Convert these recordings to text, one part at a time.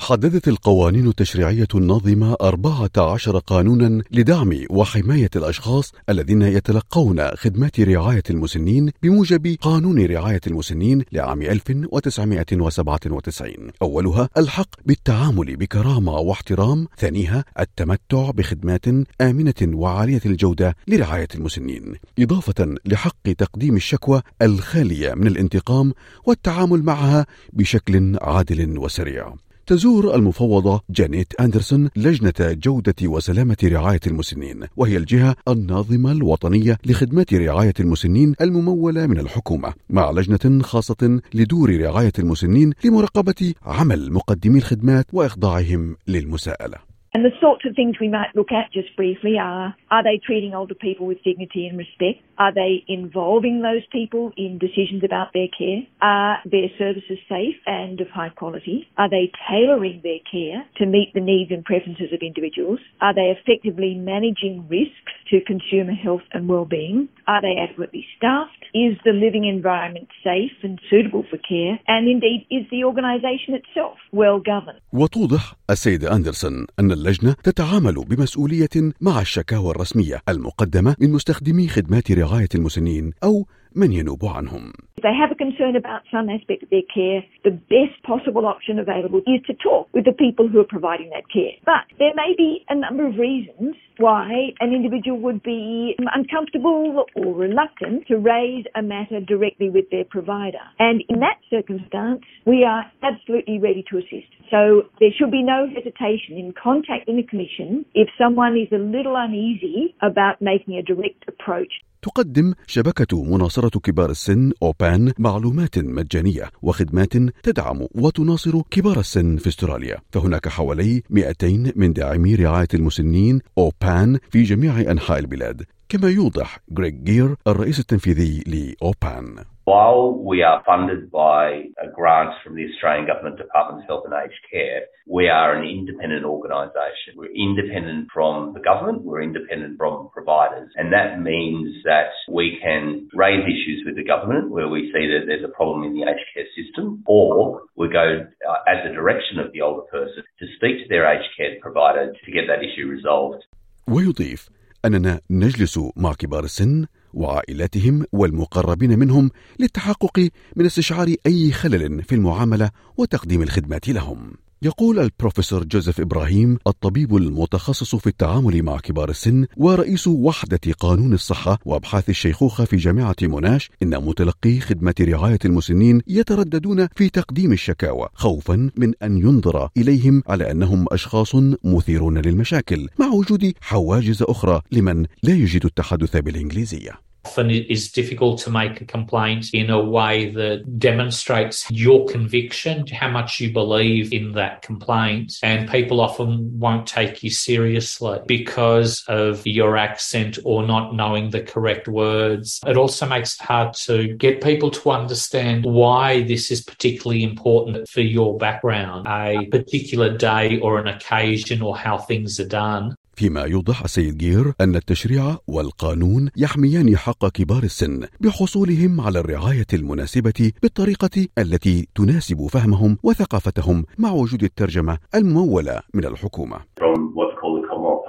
حددت القوانين التشريعية الناظمة 14 قانونا لدعم وحماية الأشخاص الذين يتلقون خدمات رعاية المسنين بموجب قانون رعاية المسنين لعام 1997 أولها الحق بالتعامل بكرامة واحترام ثانيها التمتع بخدمات آمنة وعالية الجودة لرعاية المسنين. إضافة لحق تقديم الشكوى الخالية من الانتقام والتعامل معها بشكل عادل وسريع. تزور المفوضة جانيت أندرسون لجنة جودة وسلامة رعاية المسنين وهي الجهة الناظمة الوطنية لخدمات رعاية المسنين الممولة من الحكومة مع لجنة خاصة لدور رعاية المسنين لمراقبة عمل مقدمي الخدمات وإخضاعهم للمساءلة. And the sorts of things we might look at just briefly are are they treating older people with dignity and respect? Are they involving those people in decisions about their care? Are their services safe and of high quality? Are they tailoring their care to meet the needs and preferences of individuals? Are they effectively managing risks to consumer health and well-being? Are they adequately staffed? Is the living environment safe and suitable for care? And indeed, is the organisation itself well governed? وتوضح السيدة أندرسون أن اللجنة تتعامل بمسؤولية مع الشكاوى الرسمية المقدمة من مستخدمي خدمات رعاية المسنين أو من ينوب عنهم. If they have a concern about some aspect of their care, the best possible option available is to talk with the people who are providing that care. But there may be a number of reasons why an individual would be uncomfortable or reluctant to raise a matter directly with their provider. And in that circumstance, we are absolutely ready to assist. So there should be no hesitation in contacting the Commission if someone is a little uneasy about making a direct approach. تقدم شبكة مناصرة كبار السن أوبان معلومات مجانية وخدمات تدعم وتناصر كبار السن في أستراليا فهناك حوالي 200 من داعمي رعاية المسنين أوبان في جميع أنحاء البلاد كما يوضح غريغ جير الرئيس التنفيذي لأوبان While we are funded by grants from the Australian Government Department of Health and Aged Care, we are an independent organisation. We're independent from the government, we're independent from providers, and that means that we can raise issues with the government where we see that there's a problem in the aged care system, or we go uh, at the direction of the older person to speak to their aged care provider to get that issue resolved. ويضيف أننا نجلس مع كبار السن وعائلاتهم والمقربين منهم للتحقق من استشعار أي خلل في المعاملة وتقديم الخدمات لهم. يقول البروفيسور جوزيف إبراهيم الطبيب المتخصص في التعامل مع كبار السن ورئيس وحدة قانون الصحة وأبحاث الشيخوخة في جامعة موناش إن متلقي خدمة رعاية المسنين يترددون في تقديم الشكاوى خوفا من أن ينظر إليهم على أنهم أشخاص مثيرون للمشاكل مع وجود حواجز أخرى لمن لا يجد التحدث بالإنجليزية. Often it is difficult to make a complaint in a way that demonstrates your conviction, how much you believe in that complaint. And people often won't take you seriously because of your accent or not knowing the correct words. It also makes it hard to get people to understand why this is particularly important for your background, a particular day or an occasion or how things are done. فيما يوضح السيد جير أن التشريع والقانون يحميان حق كبار السن بحصولهم على الرعاية المناسبة بالطريقة التي تناسب فهمهم وثقافتهم مع وجود الترجمة الممولة من الحكومة. The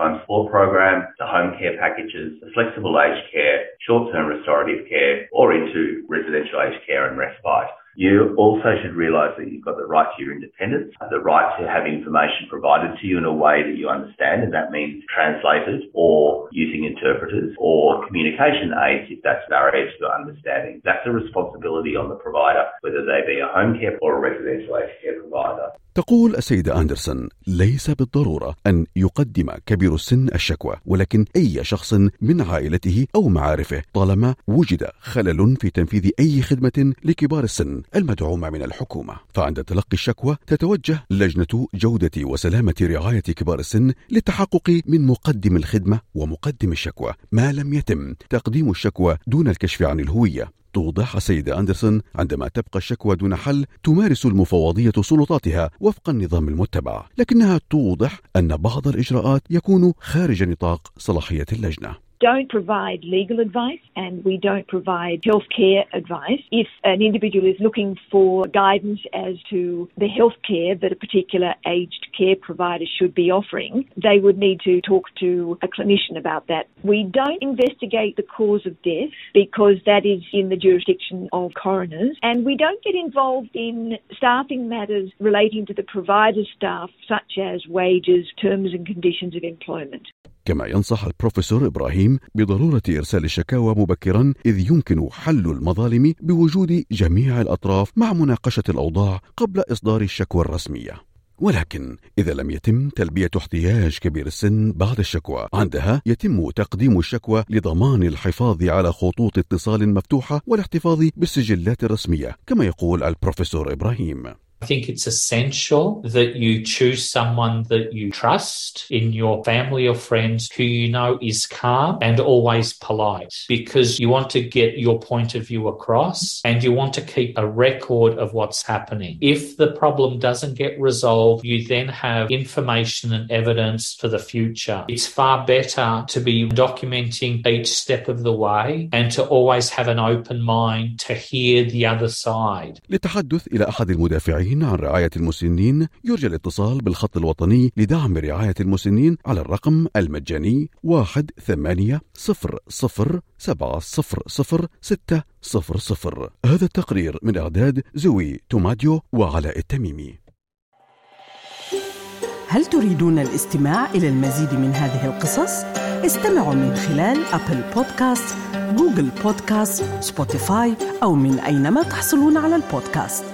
Home Support Program to home care packages, flexible aged care, short-term restorative care, or into residential aged care and respite. You also should realise that you've got the right to your independence, the right to have information provided to you in a way that you understand, and that means translated or using interpreters or communication aids if that's barriers to understanding. That's a responsibility on the provider, whether they be a home care or a residential aged care provider. تقول السيدة أندرسون ليس بالضرورة أن يقدم كبير السن الشكوى ولكن أي شخص من عائلته أو معارفه طالما وجد خلل في تنفيذ أي خدمة لكبار السن المدعومة من الحكومة. فعند تلقي الشكوى تتوجه لجنة جودة وسلامة رعاية كبار السن للتحقق من مقدم الخدمة ومقدم الشكوى. ما لم يتم تقديم الشكوى دون الكشف عن الهوية. توضح السيدة أندرسون عندما تبقى الشكوى دون حل تمارس المفوضية سلطاتها وفق النظام المتبع. لكنها توضح أن بعض الإجراءات يكون خارج نطاق صلاحية اللجنة. Don't provide legal advice and we don't provide healthcare advice. If an individual is looking for guidance as to the healthcare that a particular aged care provider should be offering, they would need to talk to a clinician about that. We don't investigate the cause of death because that is in the jurisdiction of coroners, and we don't get involved in staffing matters relating to the provider staff, such as wages, terms and conditions of employment. كما ينصح البروفيسور إبراهيم بضرورة إرسال الشكاوى مبكرا إذ يمكن حل المظالم بوجود جميع الأطراف مع مناقشة الأوضاع قبل إصدار الشكوى الرسمية. ولكن إذا لم يتم تلبية احتياج كبير السن بعد الشكوى عندها يتم تقديم الشكوى لضمان الحفاظ على خطوط اتصال مفتوحة والاحتفاظ بالسجلات الرسمية كما يقول البروفيسور إبراهيم I think it's essential that you choose someone that you trust in your family or friends who you know is calm and always polite because you want to get your point of view across and you want to keep a record of what's happening. If the problem doesn't get resolved, you then have information and evidence for the future. It's far better to be documenting each step of the way and to always have an open mind to hear the other side. للتحدث إلى أحد المدافعين عن رعاية المسنين يرجى الاتصال بالخط الوطني لدعم رعاية المسنين على الرقم المجاني واحد ثمانية صفر صفر سبعة صفر صفر ستة صفر صفر. هذا التقرير من إعداد زوي توماديو وعلاء التميمي. هل تريدون الاستماع إلى المزيد من هذه القصص؟ استمعوا من خلال Apple Podcasts، Google Podcasts، Spotify أو من أينما تحصلون على البودكاست.